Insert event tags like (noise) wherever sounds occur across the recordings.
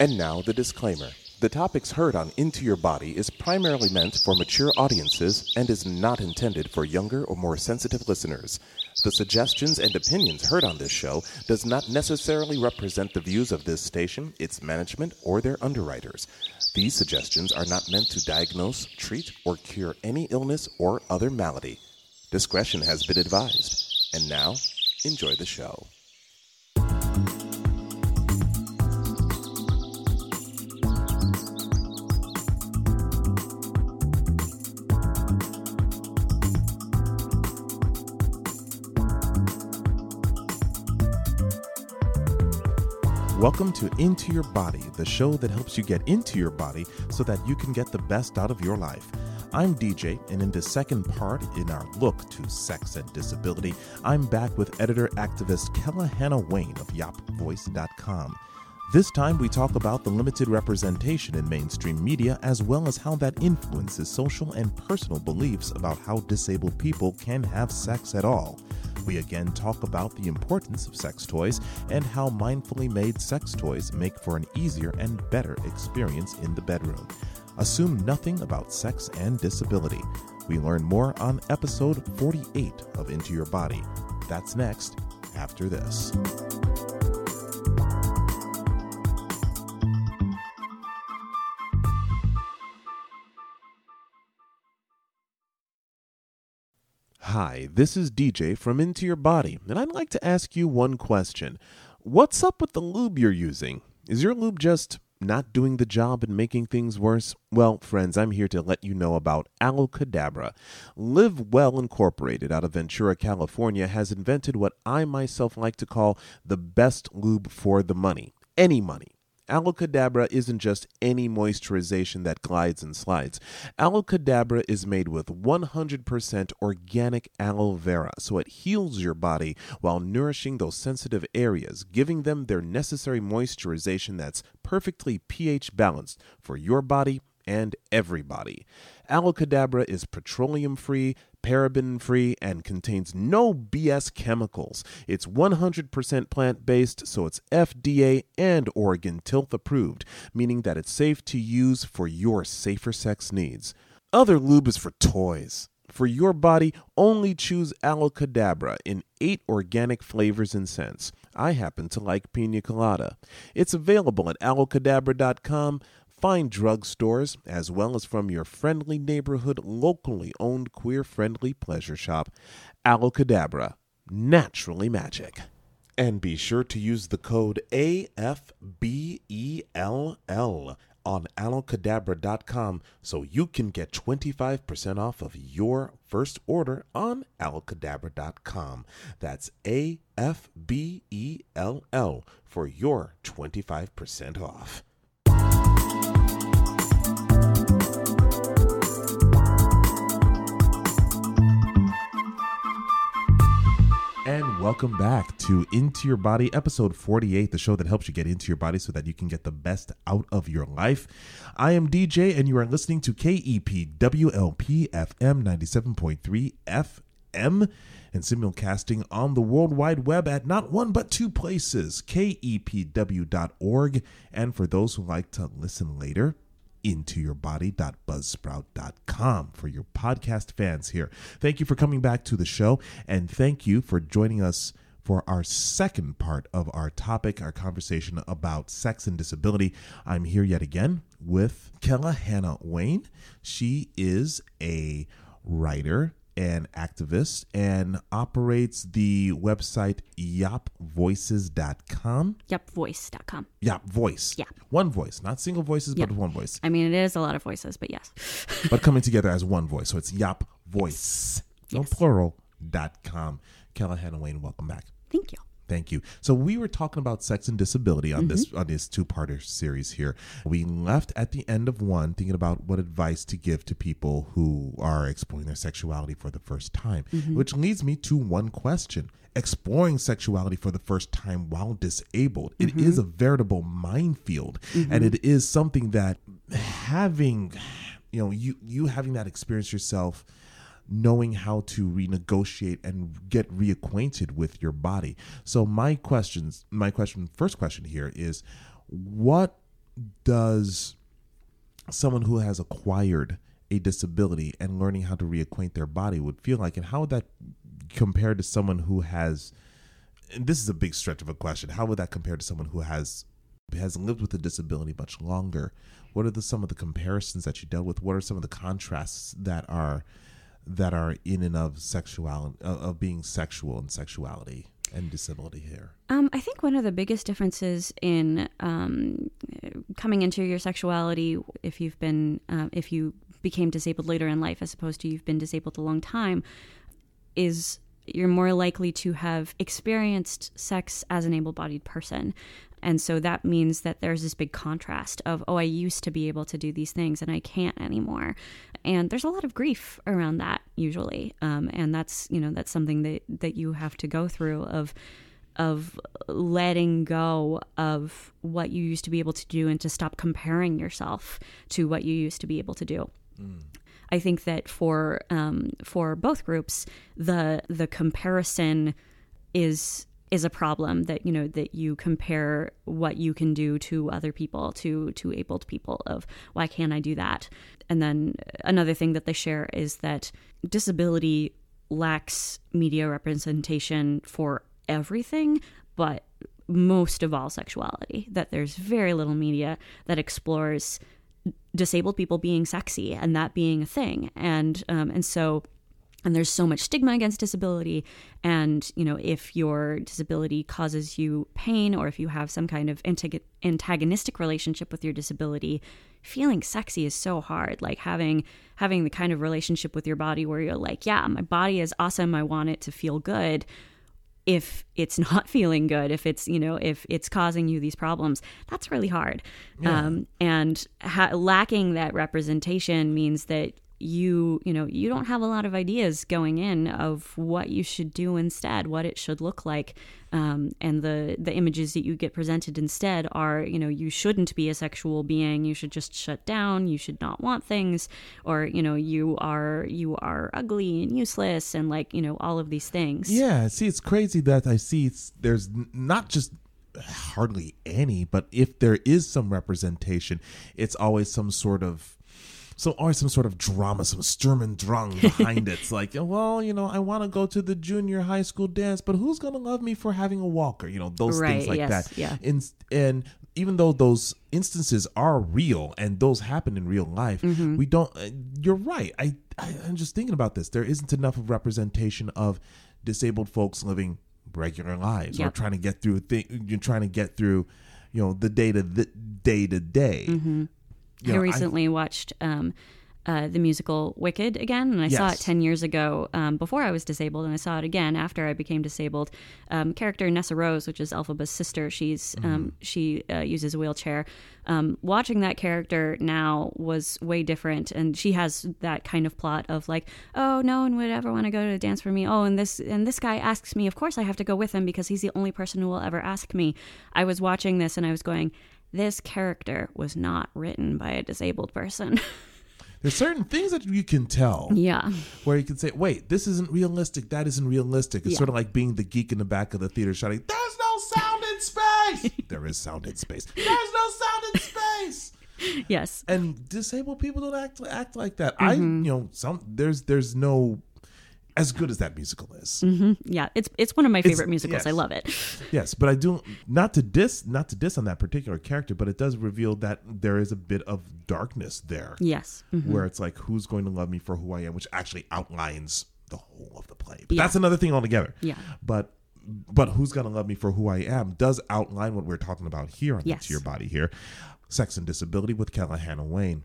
And now the disclaimer. The topics heard on Into Your Body is primarily meant for mature audiences and is not intended for younger or more sensitive listeners. The suggestions and opinions heard on this show does not necessarily represent the views of this station, its management, or their underwriters. These suggestions are not meant to diagnose, treat, or cure any illness or other malady. Discretion has been advised. And now, enjoy the show. Welcome to Into Your Body, the show that helps you get into your body so that you can get the best out of your life. I'm DJ, and in the second part in our look to sex and disability, I'm back with editor activist Kella Hannah Wayne of YapVoice.com. This time, we talk about the limited representation in mainstream media as well as how that influences social and personal beliefs about how disabled people can have sex at all. We again talk about the importance of sex toys and how mindfully made sex toys make for an easier and better experience in the bedroom. Assume nothing about sex and disability. We learn more on episode 48 of Into Your Body. That's next, after this. Hi, this is DJ from Into Your Body, and I'd like to ask you one question. What's up with the lube you're using? Is your lube just not doing the job and making things worse? Well, friends, I'm here to let you know about Aloe Cadabra. Live Well Incorporated out of Ventura, California has invented what I myself like to call the best lube for the money. Any money. Aloe Cadabra isn't just any moisturization that glides and slides. Aloe Cadabra is made with 100% organic aloe vera, so it heals your body while nourishing those sensitive areas, giving them their necessary moisturization that's perfectly pH balanced for your body and everybody. Aloe Cadabra is petroleum free, paraben free, and contains no BS chemicals. It's 100% plant based, so it's FDA and Oregon Tilth approved, meaning that it's safe to use for your safer sex needs. Other lube is for toys. For your body, only choose Aloe Cadabra in eight organic flavors and scents. I happen to like pina colada. It's available at aloecadabra.com fine drugstores, as well as from your friendly neighborhood, locally owned, queer friendly pleasure shop, Aloe Cadabra, naturally magic. And be sure to use the code AFBELL on aloecadabra.com so you can get 25% off of your first order on aloecadabra.com. That's A F B E L L for your 25% off. Welcome back to Into Your Body, episode 48, the show that helps you get into your body so that you can get the best out of your life. I am DJ, and you are listening to KEP WLP FM 97.3 FM and simulcasting on the World Wide Web at not one but two places, kepw.org. And for those who like to listen later, intoyourbody.buzzsprout.com for your podcast fans here. Thank you for coming back to the show and thank you for joining us for our second part of our topic, our conversation about sex and disability. I'm here yet again with Kella Hannah Wayne. She is a writer, an activist and operates the website yapvoices.com. Yapvoice.com. Yap Voice. Yeah. One voice, not single voices, Yeah. but one voice. I mean, it is a lot of voices, but yes. but (laughs) coming together as one voice. So it's Yap Voice. No Yes. plural dot com. Kella Hannah Wayne, welcome back. Thank you. Thank you. So we were talking about sex and disability on this mm-hmm. on this two-parter series here. We left at the end of one thinking about what advice to give to people who are exploring their sexuality for the first time, mm-hmm. which leads me to one question. Exploring sexuality for the first time while disabled. It mm-hmm. is a veritable minefield and it is something that having you know, you you having that experience yourself knowing how to renegotiate and get reacquainted with your body. So my questions, my question, first question here is, what does someone who has acquired a disability and learning how to reacquaint their body would feel like? And how would that compare to someone who has and this is a big stretch of a question how would that compare to someone who has has lived with a disability much longer? What are the some of the comparisons that you dealt with? What are some of the contrasts that are that are in and of sexuality of being sexual and sexuality and disability here Um, I think one of the biggest differences in um, coming into your sexuality, if you've been, uh, if you became disabled later in life, as opposed to you've been disabled a long time, is you're more likely to have experienced sex as an able-bodied person. And so that means that there's this big contrast of, oh, I used to be able to do these things and I can't anymore. And there's a lot of grief around that usually. Um, and that's, you know, that's something that, that you have to go through of, of letting go of what you used to be able to do and to stop comparing yourself to what you used to be able to do. I think that for um, for both groups, the the comparison is is a problem that you know that you compare what you can do to other people to to abled people of why can't I do that? And then another thing that they share is that disability lacks media representation for everything but most of all sexuality that there's very little media that explores disabled people being sexy and that being a thing. And um, and so and there's so much stigma against disability. And you know if your disability causes you pain or if you have some kind of antagonistic relationship with your disability feeling sexy is so hard. Like having having the kind of relationship with your body where you're like yeah my body is awesome. I want it to feel good. If it's (laughs) not feeling good if it's you know if it's causing you these problems that's really hard. Um, and ha- lacking that representation means that you you know you don't have a lot of ideas going in of what you should do instead what it should look like um, and the the images that you get presented instead are you know you shouldn't be a sexual being you should just shut down you should not want things or you know you are you are ugly and useless and like you know all of these things Yeah, see, it's crazy that I see there's not just hardly any, but if there is some representation, it's always some sort of. So always some sort of drama, some Sturm and Drang behind it. It's like, well, you know, I want to go to the junior high school dance, but who's gonna love me for having a walker? You know, those Right, things like yes, that. yeah. And and even though those instances are real and those happen in real life, Mm-hmm. we don't. Uh, you're right. I, I I'm just thinking about this. There isn't enough of representation of disabled folks living regular lives or trying to get through. Th- you're trying to get through, you know, the day to the day to day. You I know, recently watched um, uh, the musical Wicked again, and I saw it 10 years ago um, before I was disabled, and I saw it again after I became disabled. Um, character Nessarose, which is Elphaba's sister, she's um, she uh, uses a wheelchair. Um, watching that character now was way different, and she has that kind of plot of like, oh, no one would ever want to go to a dance for me. Oh, and this and this guy asks me, of course I have to go with him because he's the only person who will ever ask me. I was watching this and I was going. This character was not written by a disabled person. (laughs) There's certain things that you can tell yeah. where you can say, "Wait, this isn't realistic. That isn't realistic." It's Yeah. sort of like being the geek in the back of the theater shouting, "There's no sound in space." (laughs) there is sound in space. There's no sound in space. Yes. and disabled people don't act act like that. I Mm-hmm. you know some there's there's no as good as that musical is. Yeah. It's it's one of my favorite musicals. yes. I love it. (laughs) Yes, but I do not to diss not to diss on that particular character, but it does reveal that there is a bit of darkness there, Yes. Mhm. where it's like who's going to love me for who I am, which actually outlines the whole of the play. But Yeah. that's another thing altogether. Yeah. But but who's gonna love me for who I am does outline what we're talking about here on Yes. Into Your Body here, sex and disability with Kella Hannah Wayne.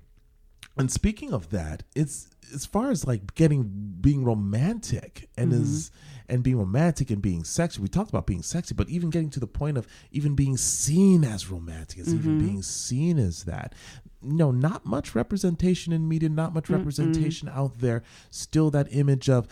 And speaking of that, it's as far as like getting being romantic and mm-hmm. is and being romantic and being sexy. We talked about being sexy, but even getting to the point of even being seen as romantic, as even mm-hmm. being seen as that. No, not much representation in media, not much representation out there. Still that image of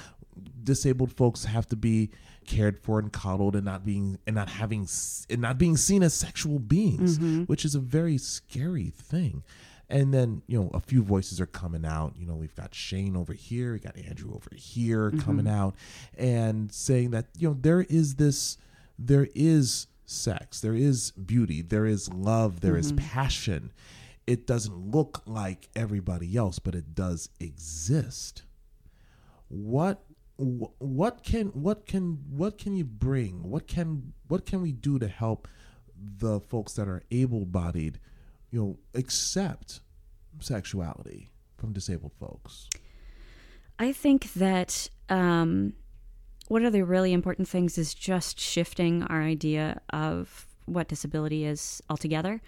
disabled folks have to be cared for and coddled and not being and not having and not being seen as sexual beings mm-hmm. which is a very scary thing and then you know a few voices are coming out you know we've got shane over here we got andrew over here mm-hmm. coming out and saying that you know there is this there is sex, there is beauty, there is love, there is mm-hmm. passion. It doesn't look like everybody else, but it does exist. What what can what can what can you bring? What can what can we do to help the folks that are able-bodied, you know, accept sexuality from disabled folks? I think that um, one of the really important things is just shifting our idea of what disability is altogether.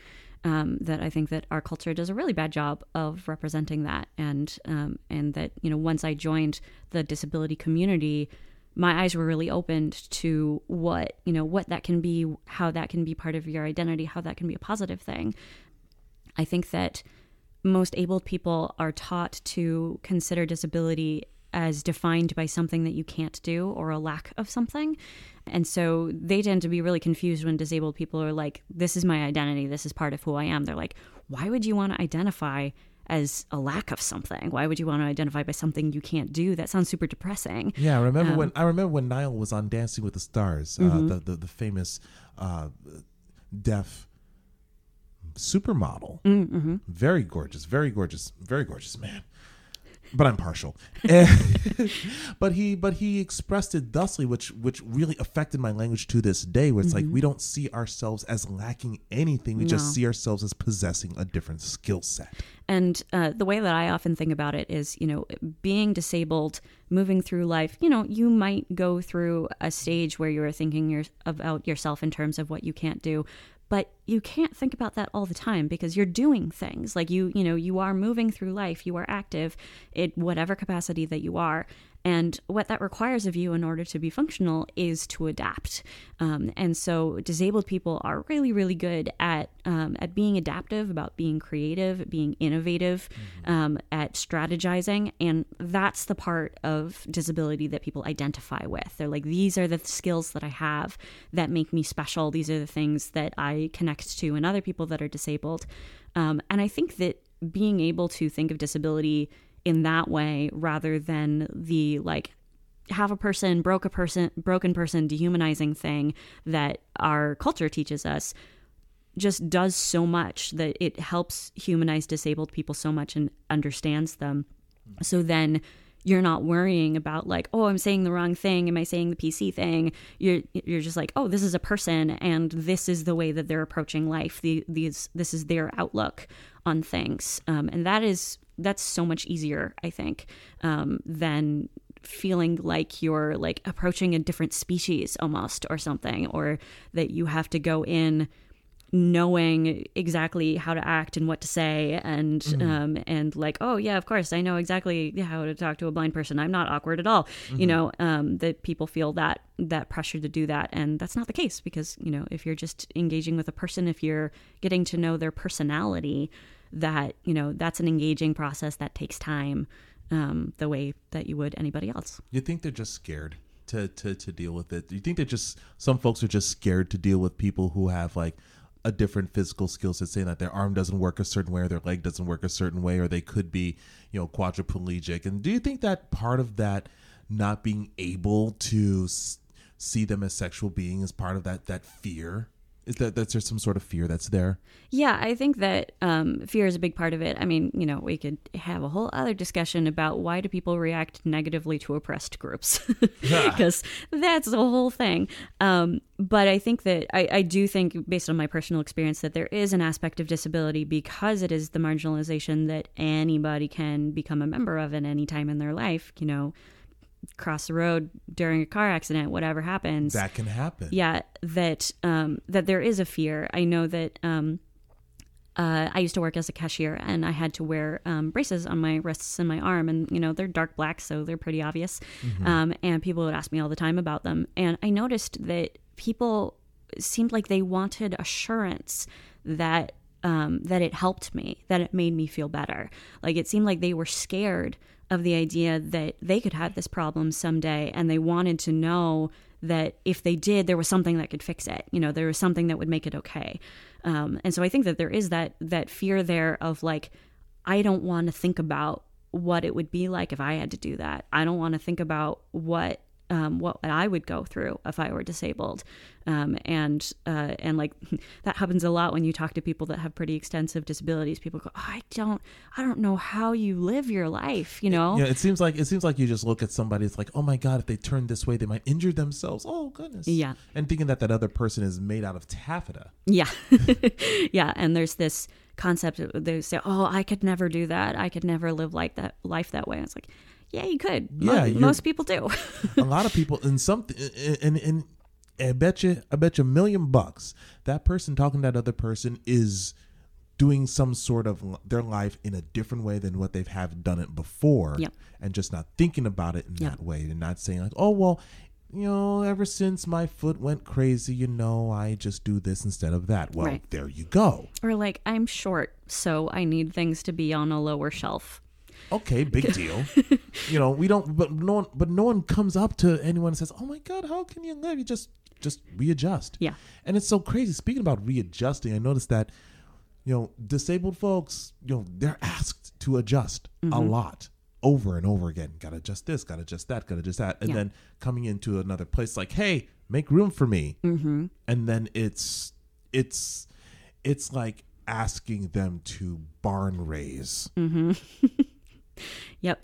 Um, that I think that our culture does a really bad job of representing that, and um, and that you know once I joined the disability community, my eyes were really opened to what you know what that can be, how that can be part of your identity, how that can be a positive thing. I think that most abled people are taught to consider disability as defined by something that you can't do or a lack of something. And so they tend to be really confused when disabled people are like, this is my identity, this is part of who I am. They're like, why would you want to identify as a lack of something? Why would you want to identify by something you can't do? That sounds super depressing. Yeah, I remember when I remember when Nyle was on Dancing with the Stars, uh, the, the the famous uh, deaf supermodel, mm-hmm. very gorgeous, very gorgeous, very gorgeous man. But I'm partial. (laughs) But he but he expressed it thusly, which which really affected my language to this day. Where it's like we don't see ourselves as lacking anything; we No. just see ourselves as possessing a different skill set. And uh, the way that I often think about it is, you know, being disabled, moving through life, you know, you might go through a stage where you're thinking your, about yourself in terms of what you can't do. But you can't think about that all the time because you're doing things like you, you know, you are moving through life, you are active in whatever capacity that you are. And what that requires of you in order to be functional is to adapt. Um, and so disabled people are really, really good at um, at being adaptive, about being creative, being innovative, um, at strategizing, and that's the part of disability that people identify with. They're like, these are the skills that I have that make me special. These are the things that I connect to in other people that are disabled. Um, and I think that being able to think of disability in that way rather than the like have a person broke a person broken person dehumanizing thing that our culture teaches us just does so much that it helps humanize disabled people so much and understands them. So then you're not worrying about like oh i'm saying the wrong thing. Am i saying the pc thing? You're you're just like oh this is a person and this is the way that they're approaching life. The, these this is their outlook on things um, and that is that's so much easier i think um, than feeling like you're like approaching a different species almost or something or that you have to go in knowing exactly how to act and what to say and um and like oh yeah of course i know exactly how to talk to a blind person. I'm not awkward at all. You know um that people feel that that pressure to do that and that's not the case because you know if you're just engaging with a person if you're getting to know their personality that you know that's an engaging process that takes time um the way that you would anybody else You think they're just scared to, to, to deal with it? Do you think they're just some folks are just scared to deal with people who have like a different physical skill set, saying that their arm doesn't work a certain way or their leg doesn't work a certain way, or they could be, you know, quadriplegic? And do you think that part of that not being able to see them as sexual being is part of that that fear? Is that that's there's some sort of fear that's there? Yeah, I think that um, fear is a big part of it. I mean, you know, we could have a whole other discussion about why do people react negatively to oppressed groups, (laughs) because that's the whole thing. Um, but I think that I, I do think, based on my personal experience, that there is an aspect of disability because it is the marginalization that anybody can become a member of at any time in their life. You know, cross the road during a car accident, whatever happens That can happen. yeah that um that there is a fear i know that um uh, I used to work as a cashier and I had to wear um, braces on my wrists and my arm. And, you know, they're dark black, so they're pretty obvious. Um, and people would ask me all the time about them. And I noticed that people seemed like they wanted assurance that um, that it helped me, that it made me feel better. Like it seemed like they were scared of the idea that they could have this problem someday and they wanted to know that if they did, there was something that could fix it. You know, there was something that would make it okay. Um, and so I think that there is that that fear there of like, I don't want to think about what it would be like if I had to do that. I don't want to think about what um, what I would go through if I were disabled, um, and uh, and like (laughs) that happens a lot when you talk to people that have pretty extensive disabilities. People go, "I don't, I don't know how you live your life," you know. Yeah, it seems like it seems like you just look at somebody. It's like, oh my god, if they turn this way, they might injure themselves. Oh goodness. Yeah. And thinking that that other person is made out of taffeta. Yeah, (laughs) yeah, and there's this concept. They say, "Oh, I could never do that. I could never live like that life that way." It's like, yeah, you could. Yeah, Mo- most people do. a (laughs) lot of people and some and and I bet you I bet you a million bucks that person talking to that other person is doing some sort of their life in a different way than what they've have done it before Yep. and just not thinking about it in Yep. that way and not saying like oh well you know ever since my foot went crazy you know i just do this instead of that well Right. there you go or like, I'm short, so I need things to be on a lower shelf. Okay big deal you know we don't but no one but no one comes up to anyone and says oh my god how can you live you just just readjust Yeah. and it's so crazy speaking about readjusting i noticed that you know disabled folks you know they're asked to adjust a Mm-hmm. lot over and over again gotta adjust this gotta adjust that gotta adjust that and Yeah. then coming into another place like hey make room for me Mm-hmm. and then it's it's it's like asking them to barn raise Mm-hmm. (laughs) Yep.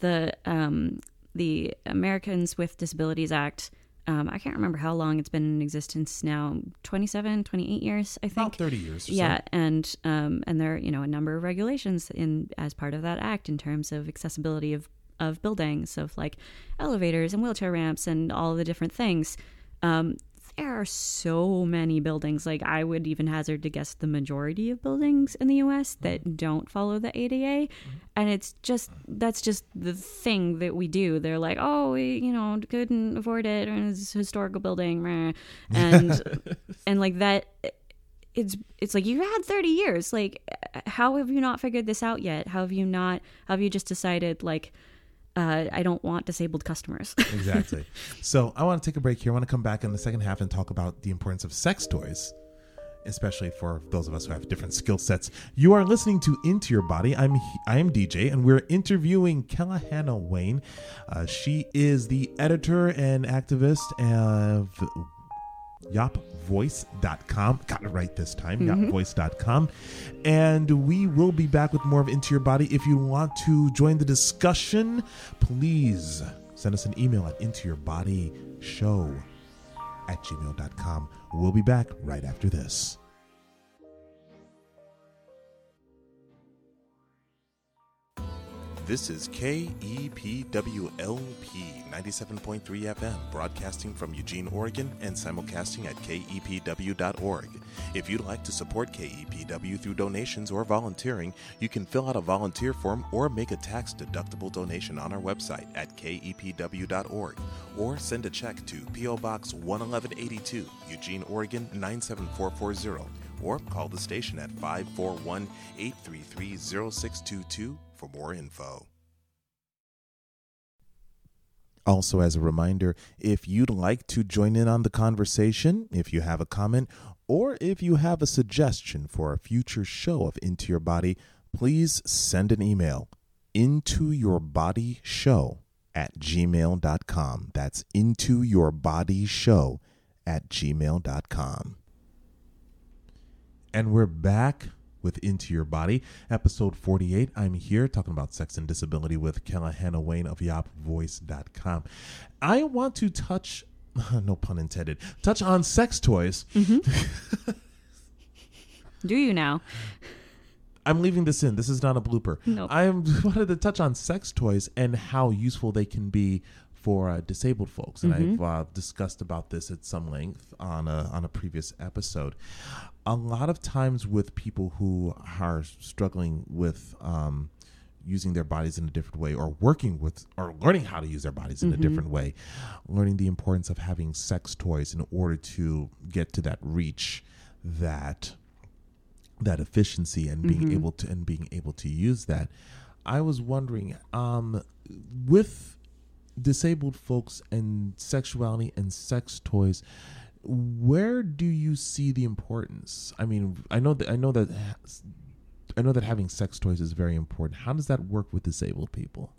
The um the Americans with Disabilities Act, um, I can't remember how long it's been in existence now, 27, 28 years, I think. about 30 years or Yeah, so. and um, and there are you know a number of regulations in as part of that act in terms of accessibility of of buildings, of like elevators and wheelchair ramps and all the different things. Um, there are so many buildings. Like I would even hazard to guess the majority of buildings in the U.S. that mm-hmm. don't follow the ADA, mm-hmm. and it's just that's just the thing that we do. They're like, oh, we you know couldn't afford it, and it's a historical building, meh." and (laughs) and like that it's it's like you had 30 years like how have you not figured this out yet how have you not how have you just decided like uh, i don't want disabled customers (laughs) exactly. So I want to take a break here. I want to come back in the second half and talk about the importance of sex toys, especially for those of us who have different skill sets. You are listening to Into Your Body. I'm I am DJ, and we're interviewing Kellahana Wayne. Uh, she is the editor and activist of yapvoice.com. Got it right this time. Yapvoice.com. Mm-hmm. And we will be back with more of Into Your Body. If you want to join the discussion, please send us an email at intoyourbodyshow at gmail.com. We'll be back right after this. This is KEPWLP 97.3 FM, broadcasting from Eugene, Oregon, and simulcasting at kepw.org. If you'd like to support KEPW through donations or volunteering, you can fill out a volunteer form or make a tax deductible donation on our website at kepw.org or send a check to P.O. Box 11182, Eugene, Oregon 97440 or call the station at 541 833 0622 for more info. Also, as a reminder, if you'd like to join in on the conversation, if you have a comment, or if you have a suggestion for a future show of Into Your Body, please send an email into your body show at gmail.com. That's into your body show at gmail.com. And we're back with Into Your Body, episode 48. I'm here talking about sex and disability with Kella Hannah Wayne of YapVoice.com. I want to touch, (laughs) no pun intended, touch on sex toys. Mm-hmm. (laughs) do you now I'm leaving this in. This is not a blooper. Nope. I (laughs) wanted to touch on sex toys and how useful they can be for uh, disabled folks, and I've uh, discussed about this at some length on a on a previous episode. A lot of times with people who are struggling with um, using their bodies in a different way, or working with, or learning how to use their bodies in a different way, learning the importance of having sex toys in order to get to that reach that that efficiency and being able to and being able to use that. I was wondering um with disabled folks and sexuality and sex toys where do you see the importance? I mean i know that i know that i know that having sex toys is very important. How does that work with disabled people?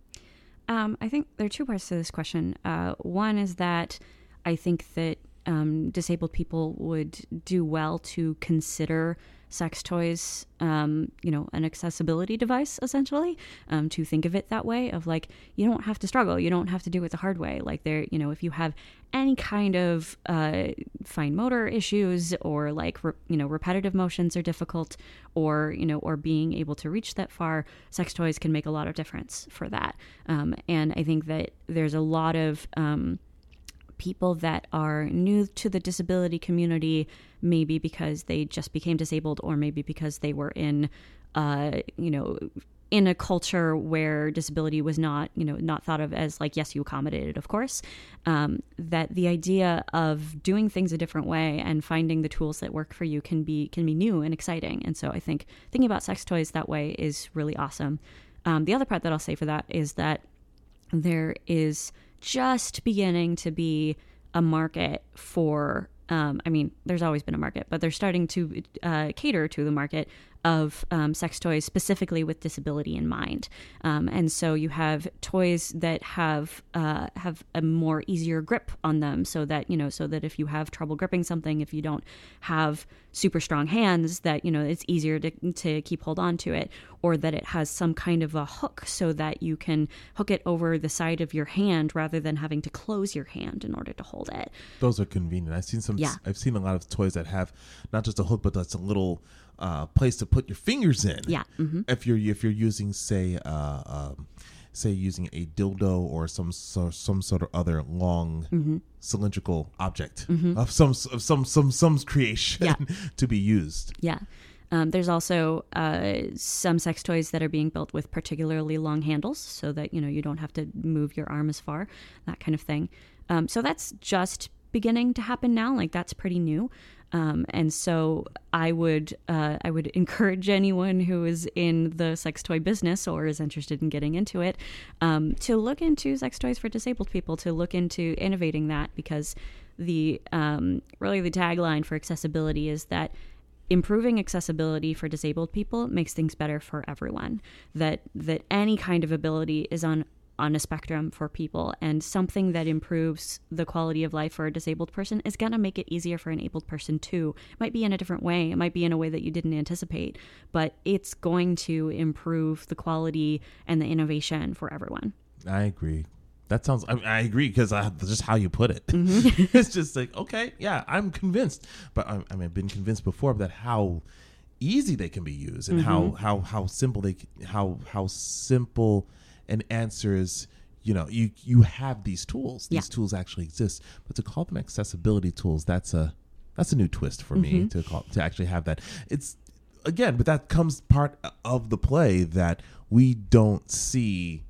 Um, I think there are two parts to this question. Uh, one is that I think that um, disabled people would do well to consider sex toys, um, you know, an accessibility device essentially, um, to think of it that way of like, you don't have to struggle. You don't have to do it the hard way. Like there, you know, if you have any kind of uh, fine motor issues or like, re- you know, repetitive motions are difficult or, you know, or being able to reach that far, sex toys can make a lot of difference for that. Um, and I think that there's a lot of, um, people that are new to the disability community, maybe because they just became disabled, or maybe because they were in, uh, you know, in a culture where disability was not, you know, not thought of as like, yes, you accommodated, of course. Um, that the idea of doing things a different way and finding the tools that work for you can be can be new and exciting. And so I think thinking about sex toys that way is really awesome. Um, the other part that I'll say for that is that there is just beginning to be a market for um, I mean, there's always been a market, but they're starting to uh, cater to the market of um, sex toys specifically with disability in mind. Um, and so you have toys that have uh, have a more easier grip on them, so that you know, so that if you have trouble gripping something, if you don't have super strong hands, that you know it's easier to to keep hold on to it, or that it has some kind of a hook so that you can hook it over the side of your hand rather than having to close your hand in order to hold it. Those are convenient. I've seen some. Yeah. I've seen a lot of toys that have not just a hook, but that's a little uh, place to put your fingers in. Yeah. Mm-hmm. If you're if you're using say uh, um, say using a dildo or some so, some sort of other long mm-hmm. cylindrical object mm-hmm. of some of some some some creation yeah. (laughs) to be used. Yeah. Um, there's also uh, some sex toys that are being built with particularly long handles, so that you know you don't have to move your arm as far, that kind of thing. Um, so that's just beginning to happen now. Like that's pretty new. Um, and so I would uh, I would encourage anyone who is in the sex toy business or is interested in getting into it um, to look into sex toys for disabled people to look into innovating that because the um, really the tagline for accessibility is that improving accessibility for disabled people makes things better for everyone. That that any kind of ability is on on a spectrum for people and something that improves the quality of life for a disabled person is going to make it easier for an abled person too. It might be in a different way it might be in a way that you didn't anticipate but it's going to improve the quality and the innovation for everyone. I agree. That sounds i, I agree because just how you put it. Mm-hmm. (laughs) it's just like okay yeah i'm convinced. But I, I mean i've been convinced before that how easy they can be used and mm-hmm. how how how simple they how how simple and answers you know you you have these tools these yeah. tools actually exist but to call them accessibility tools that's a that's a new twist for mm-hmm. me to call to actually have that it's again but that comes part of the play that we don't see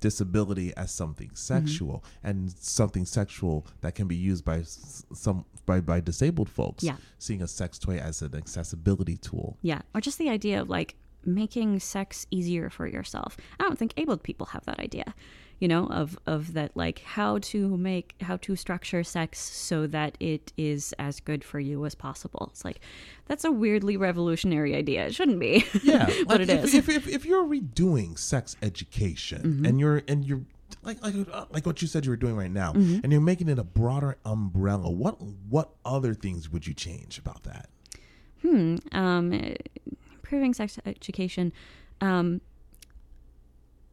disability as something mm-hmm. sexual mm-hmm. and something sexual that can be used by some by, by disabled folks yeah seeing a sex toy as an accessibility tool yeah or just the idea of like making sex easier for yourself. I don't think abled people have that idea, you know, of of that like how to make how to structure sex so that it is as good for you as possible. It's like that's a weirdly revolutionary idea. It shouldn't be. (laughs) Yeah, but like it if, is. If, if, if, you're redoing sex education mm-hmm. and you're and you're like like uh, like what you said you were doing right now, mm-hmm. and you're making it a broader umbrella. What what other things would you change about that? Hmm. Um, improving sex education, um,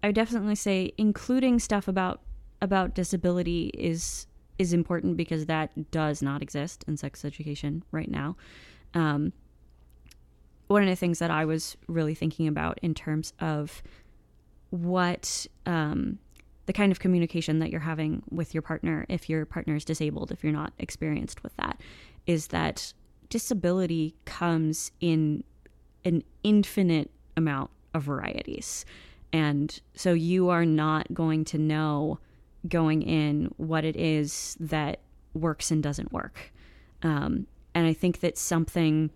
I would definitely say including stuff about about disability is is important because that does not exist in sex education right now. Um, one of the things that I was really thinking about in terms of what um, the kind of communication that you're having with your partner, if your partner is disabled, if you're not experienced with that, is that disability comes in an infinite amount of varieties. And so you are not going to know going in what it is that works and doesn't work. Um, and I think that something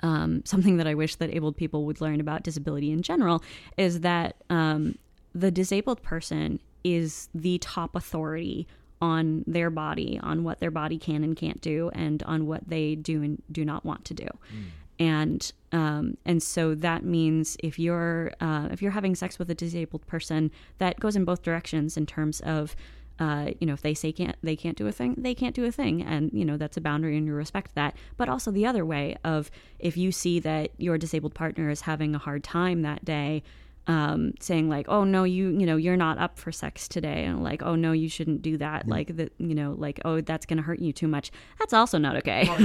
um, something that I wish that abled people would learn about disability in general is that um, the disabled person is the top authority on their body, on what their body can and can't do, and on what they do and do not want to do. Mm and um, and so that means if you're uh, if you're having sex with a disabled person, that goes in both directions in terms of uh, you know, if they say can't they can't do a thing, they can't do a thing, and you know that's a boundary, and you respect that. But also the other way of if you see that your disabled partner is having a hard time that day, um, saying like, "Oh no, you you know you're not up for sex today," and like, "Oh no, you shouldn't do that," mm. like that you know like, "Oh that's going to hurt you too much." That's also not okay. Oh,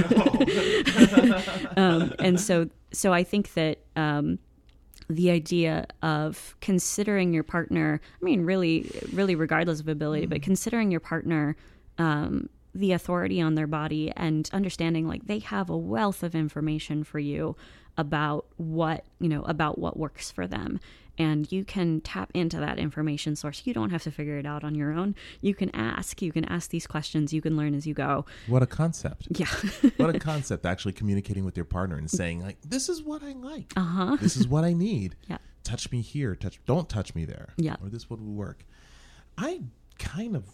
no. (laughs) um, and so so I think that um, the idea of considering your partner, I mean, really, really, regardless of ability, mm but considering your partner um, the authority on their body and understanding like they have a wealth of information for you about what, you know, about what works for them and you can tap into that information source. You don't have to figure it out on your own. You can ask. You can ask these questions. You can learn as you go. What a concept. Yeah. (laughs) what a concept actually communicating with your partner and saying like this is what I like. Uh-huh. This is what I need. (laughs) Yeah. Touch me here. Touch don't touch me there. Yeah. Or this would work. I kind of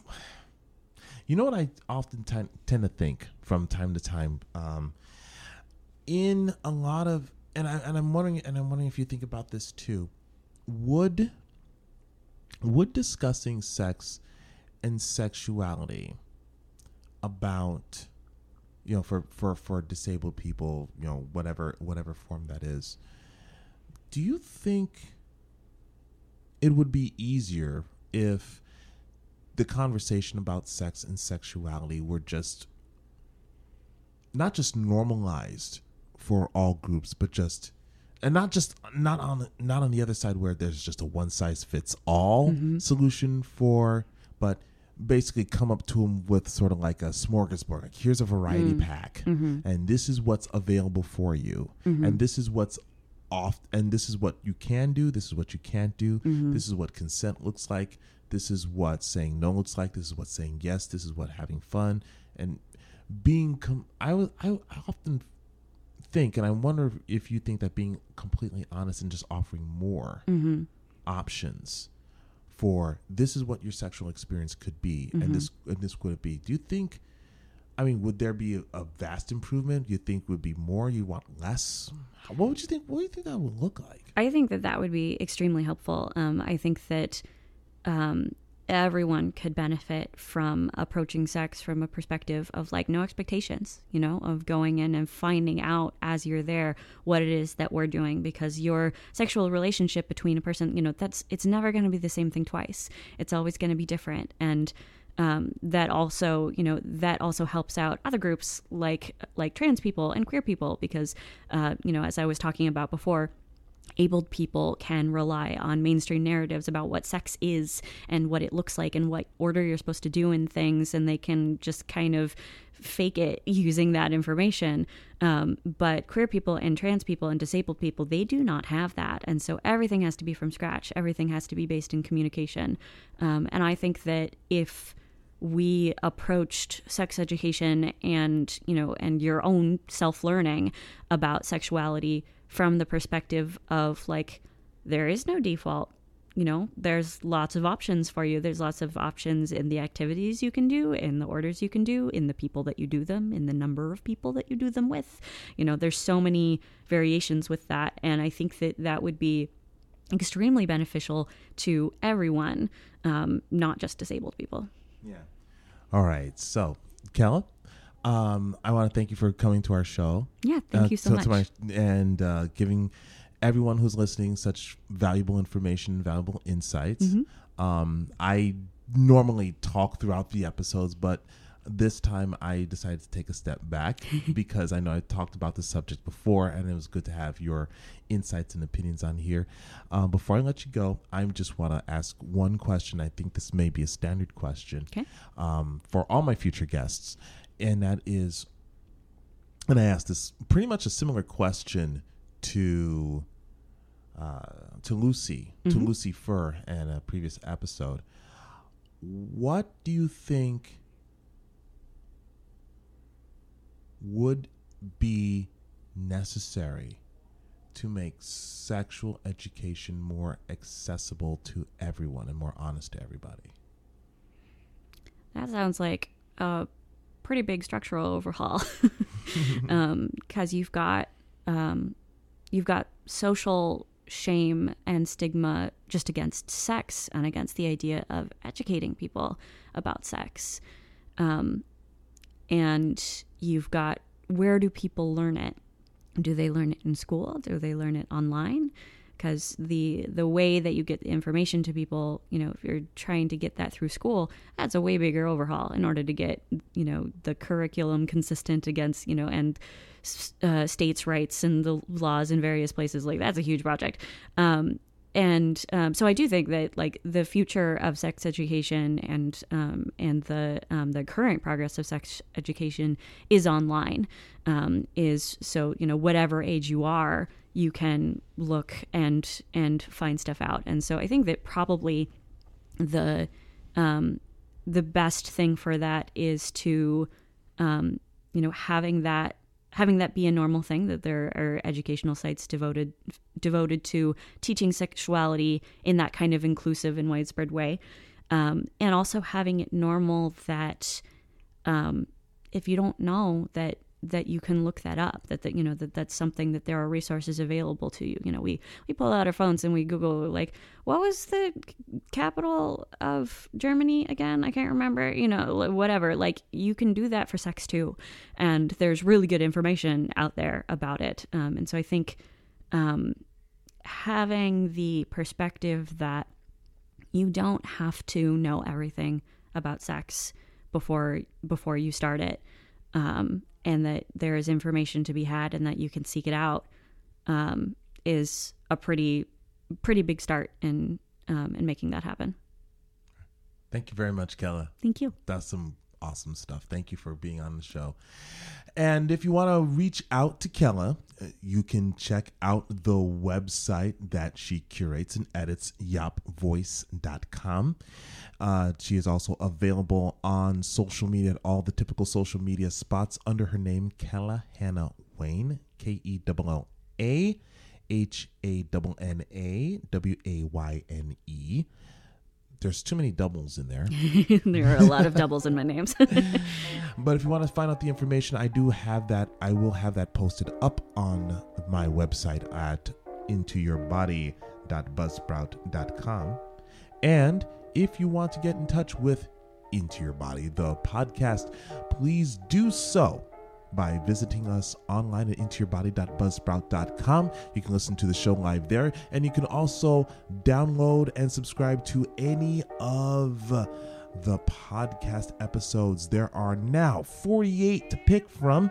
you know what I often t- tend to think from time to time um, in a lot of and I and I'm wondering and I'm wondering if you think about this too would would discussing sex and sexuality about you know for for for disabled people you know whatever whatever form that is do you think it would be easier if the conversation about sex and sexuality were just not just normalized for all groups but just and not just not on not on the other side where there's just a one size fits all mm-hmm. solution for, but basically come up to them with sort of like a smorgasbord. Like here's a variety mm. pack, mm-hmm. and this is what's available for you, mm-hmm. and this is what's off, and this is what you can do. This is what you can't do. Mm-hmm. This is what consent looks like. This is what saying no looks like. This is what saying yes. This is what having fun and being. Com- I was I, I often think, and I wonder if you think that being completely honest and just offering more mm-hmm. options for this is what your sexual experience could be, mm-hmm. and this and this could be. Do you think? I mean, would there be a, a, vast improvement? You think would be more? You want less? What would you think? What do you think that would look like? I think that that would be extremely helpful. Um, I think that um, everyone could benefit from approaching sex from a perspective of like no expectations, you know, of going in and finding out as you're there what it is that we're doing because your sexual relationship between a person, you know, that's it's never going to be the same thing twice. It's always going to be different and um, that also you know that also helps out other groups like like trans people and queer people because uh, you know as I was talking about before abled people can rely on mainstream narratives about what sex is and what it looks like and what order you're supposed to do in things and they can just kind of fake it using that information. Um, but queer people and trans people and disabled people they do not have that. And so everything has to be from scratch. Everything has to be based in communication. Um, and i think that if we approached sex education and you know and your own self-learning about sexuality from the perspective of like there is no default you know? There's lots of options for you. There's lots of options in the activities you can do in the orders you can do in the people that you do them in the number of people that you do them with. You know there's so many variations with that and i think that that would be extremely beneficial to everyone um, not just disabled people. Yeah. All right. So kella um, I want to thank you for coming to our show. Yeah, thank uh, you so to, much. To my, and uh, giving everyone who's listening such valuable information, valuable insights. Mm-hmm. Um, I normally talk throughout the episodes, but this time I decided to take a step back (laughs) because I know I talked about the subject before, and it was good to have your insights and opinions on here. Um, before I let you go, I just want to ask one question. I think this may be a standard question okay. um, for all my future guests and that is, and I asked this pretty much a similar question to uh, to Lucy mm-hmm. to Lucy Fur in a previous episode. What do you think would be necessary to make sexual education more accessible to everyone and more honest to everybody? That sounds like a pretty big structural overhaul because (laughs) um, you've got um, you've got social shame and stigma just against sex and against the idea of educating people about sex. Um, and you've got where do people learn it? Do they learn it in school? Do they learn it online? Because the the way that you get the information to people, you know, if you're trying to get that through school, that's a way bigger overhaul in order to get you know the curriculum consistent against you know and uh, states' rights and the laws in various places. Like that's a huge project. Um, and um, so I do think that like the future of sex education and um, and the um, the current progress of sex education is online. Um, is so you know whatever age you are, you can look and and find stuff out. And so I think that probably the um, the best thing for that is to um, you know having that having that be a normal thing that there are educational sites devoted devoted to teaching sexuality in that kind of inclusive and widespread way. Um, and also having it normal that um, if you don't know that that you can look that up that that you know that that's something that there are resources available to you. You know we we pull out our phones and we google like what was the capital of germany again? I can't remember you know whatever. Like you can do that for sex too. And there's really good information out there about it. Um, and so i think um, having the perspective that you don't have to know everything about sex before before you start it um, and that there is information to be had and that you can seek it out um, is a pretty pretty big start in um, in making that happen. Thank you very much, Kella. Thank you. That's some awesome stuff. Thank you for being on the show. And if you want to reach out to Kella, uh, you can check out the website that she curates and edits, yapvoice.com. Uh, she is also available on social media at all the typical social media spots under her name, Kella Hannah Wayne, K E L L A H A N N A W A Y N E there's too many doubles in there. (laughs) there are a lot of doubles in my names. (laughs) but if you want to find out the information, I do have that. I will have that posted up on my website at intoyourbody.buzzsprout.com. And if you want to get in touch with Into Your Body, the podcast, please do so by visiting us online at intoyourbody.buzzsprout.com. You can listen to the show live there, and you can also download and subscribe to any of the podcast episodes. There are now 48 to pick from,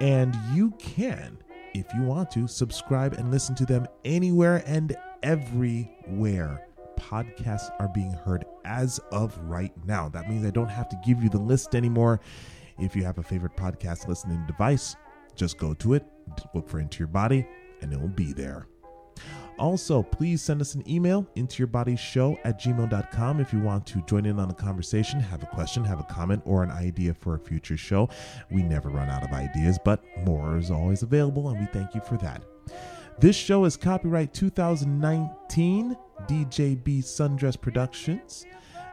and you can, if you want to, subscribe and listen to them anywhere and everywhere podcasts are being heard as of right now. That means I don't have to give you the list anymore. If you have a favorite podcast listening device, just go to it, look for Into Your Body, and it will be there. Also, please send us an email into your body show at gmail.com if you want to join in on the conversation, have a question, have a comment, or an idea for a future show. We never run out of ideas, but more is always available, and we thank you for that. This show is copyright 2019 DJB Sundress Productions.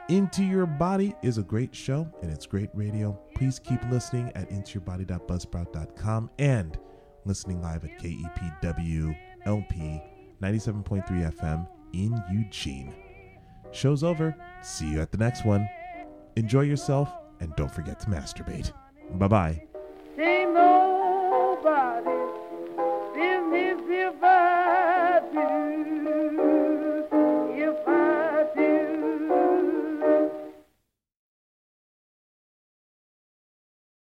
Into Your Body is a great show and it's great radio. Please keep listening at intoyourbody.buzzsprout.com and listening live at KEPW LP 97.3 FM in Eugene. Show's over. See you at the next one. Enjoy yourself and don't forget to masturbate. Bye bye.